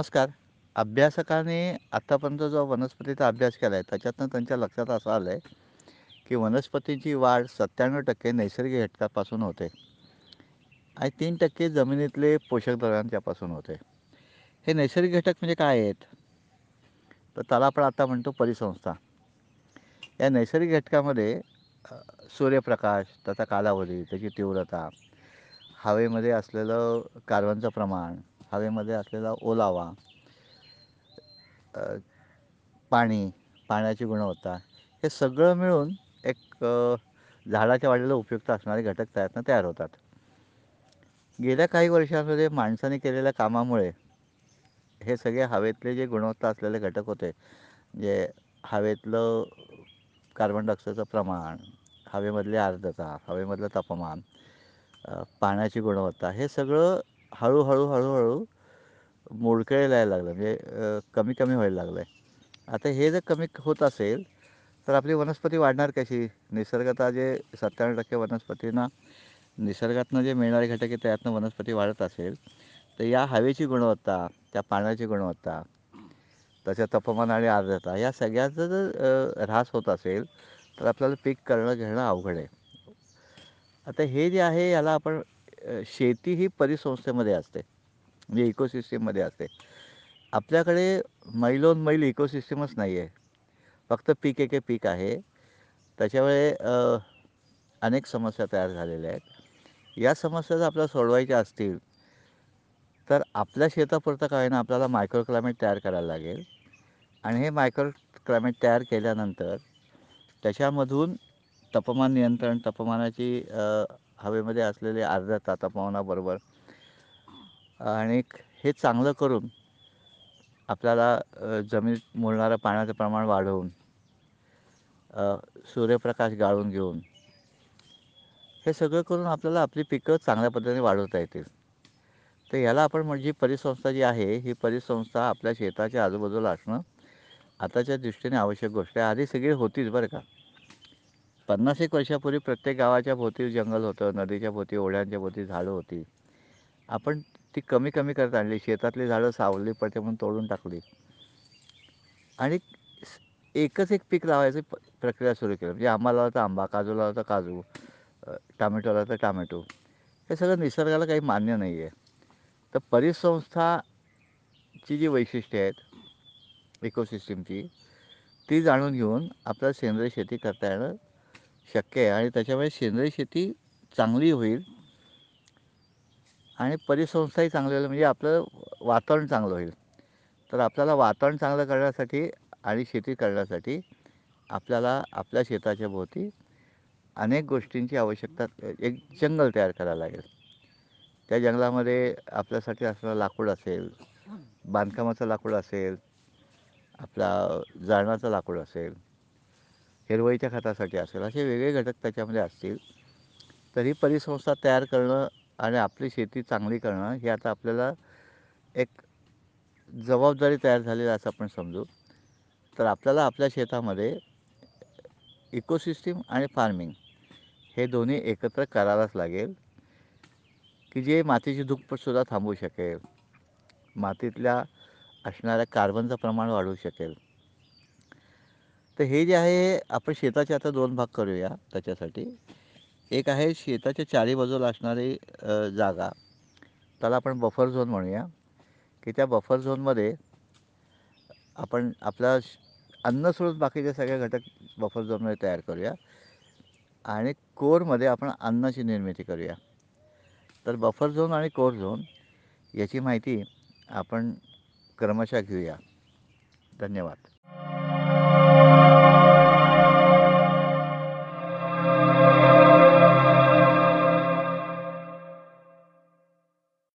नमस्कार. अभ्यासकाने आत्तापर्यंत जो वनस्पतीचा अभ्यास केला आहे त्याच्यातनं त्यांच्या लक्षात असं आलं आहे की वनस्पतींची वाढ सत्त्याण्णव टक्के नैसर्गिक घटकापासून होते. आणि तीन टक्के जमिनीतले पोषक द्रव्यांच्यापासून होते. हे नैसर्गिक घटक म्हणजे काय आहेत? तर त्याला आपण आता म्हणतो परिसंस्था. या नैसर्गिक घटकामध्ये सूर्यप्रकाश त्याचा कालावधी त्याची तीव्रता हवेमध्ये असलेलं कार्बनचं प्रमाण हवेमध्ये असलेला ओलावा पाणी पाण्याची गुणवत्ता हे सगळं मिळून एक झाडाच्या वाढीला उपयुक्त असणारे घटक त्यातनं तयार होतात. गेल्या काही वर्षांमध्ये माणसाने केलेल्या कामामुळे हे सगळे हवेतले जे गुणवत्ता असलेले घटक होते जे हवेतलं कार्बन डायऑक्साईडचं प्रमाण हवेमधली आर्द्रता हवेमधलं तापमान पाण्याची गुणवत्ता हे सगळं हळूहळू हळूहळू मोडकळीला यायला लागलं. म्हणजे कमी कमी व्हायला लागलं आहे आता हे जर कमी होत असेल तर आपली वनस्पती वाढणार कशी? निसर्गात जे सत्त्याण्णव टक्के वनस्पतींना निसर्गातनं जे मिळणारे घटक आहे त्यातनं वनस्पती वाढत असेल तर या हवेची गुणवत्ता त्या पाण्याची गुणवत्ता त्याच्या तापमान आणि आर्द्रता या सगळ्याचा जर ऱ्हास होत असेल तर आपल्याला पीक करणं घेणं अवघड आहे. आता हे जे आहे याला आपण शेती ही परिसंस्थेमध्ये असते. म्हणजे इकोसिस्टीममध्ये असते. आपल्याकडे मैलोन मैल इकोसिस्टीमच नाही आहे फक्त पीक एके पीक आहे. त्याच्यामुळे अनेक समस्या तयार झालेल्या आहेत. या समस्या जर आपल्याला सोडवायच्या असतील तर आपल्या शेतापुरतं काय ना आपल्याला मायक्रो क्लायमेट तयार करायला लागेल. आणि हे मायक्रो क्लायमेट तयार केल्यानंतर त्याच्यामधून तापमान नियंत्रण तापमानाची हवेमध्ये असलेले आर्द्रता तापमानाबरोबर आणि हे चांगलं करून आपल्याला जमिनीत मुरणारं पाण्याचं प्रमाण वाढवून सूर्यप्रकाश गाळून घेऊन हे सगळं करून आपल्याला आपली पिकं चांगल्या पद्धतीने वाढवता येतील. तर याला आपण म्हणजे परिसंस्था जी आहे ही परिसंस्था आपल्या शेताच्या आजूबाजूला असणं आताच्या दृष्टीने आवश्यक गोष्ट आहे. आधी सगळी होतीच बरं का. पन्नास एक वर्षापूर्वी प्रत्येक गावाच्या भोवती जंगल होतं नदीच्या भोवती ओढ्यांच्या भोवती झाडं होती. आपण ती कमी कमी करत आणली शेतातली झाडं सावली पडते म्हणून तोडून टाकली. आणि एकच एक पीक लावायची प्रक्रिया सुरू केली. म्हणजे आंबा लावला आंबा काजू लावला काजू टामॅटोला टामॅटो तर टामॅटो. हे सगळं निसर्गाला काही मान्य नाही आहे तर परिसंस्थाची जी वैशिष्ट्ये आहेत इकोसिस्टीमची ती जाणून घेऊन आपल्याला सेंद्रिय शेती करता येणं शक्य आहे. आणि त्याच्यामुळे सेंद्रिय शेती चांगली होईल आणि परिसंस्थाही चांगली होईल. म्हणजे आपलं वातावरण चांगलं होईल. तर आपल्याला वातावरण चांगलं करण्यासाठी आणि शेती करण्यासाठी आपल्याला आपल्या शेताच्या भोवती अनेक गोष्टींची आवश्यकता एक जंगल तयार करायला लागेल. त्या जंगलामध्ये आपल्यासाठी असणारं लाकूड असेल बांधकामाचं लाकूड असेल आपला जाळण्याचं लाकूड असेल हिरवळीच्या खतासाठी असेल असे वेगळे घटक त्याच्यामध्ये असतील तरी परिसंस्था तयार करणं आणि आपली शेती चांगली करणं हे आता आपल्याला एक जबाबदारी तयार झालेली असं आपण समजू. तर आपल्याला आपल्या शेतामध्ये इकोसिस्टीम आणि फार्मिंग हे दोन्ही एकत्र करायलाच लागेल. की जे मातीची धूपसुद्धा थांबवू शकेल मातीतल्या असणाऱ्या कार्बनचं प्रमाण वाढवू शकेल. तर हे जे आहे आपण शेताचे आता दोन भाग करूया त्याच्यासाठी. एक आहे शेताच्या चारी बाजूला असणारी जागा. त्याला आपण बफर झोन म्हणूया. की त्या बफर झोनमध्ये आपण आपला श- अन्न सोडून बाकीचे सगळे घटक बफर झोनमध्ये तयार करूया. आणि कोरमध्ये आपण अन्नाची निर्मिती करूया. तर बफर झोन आणि कोर झोन याची माहिती आपण क्रमशः घेऊया. धन्यवाद.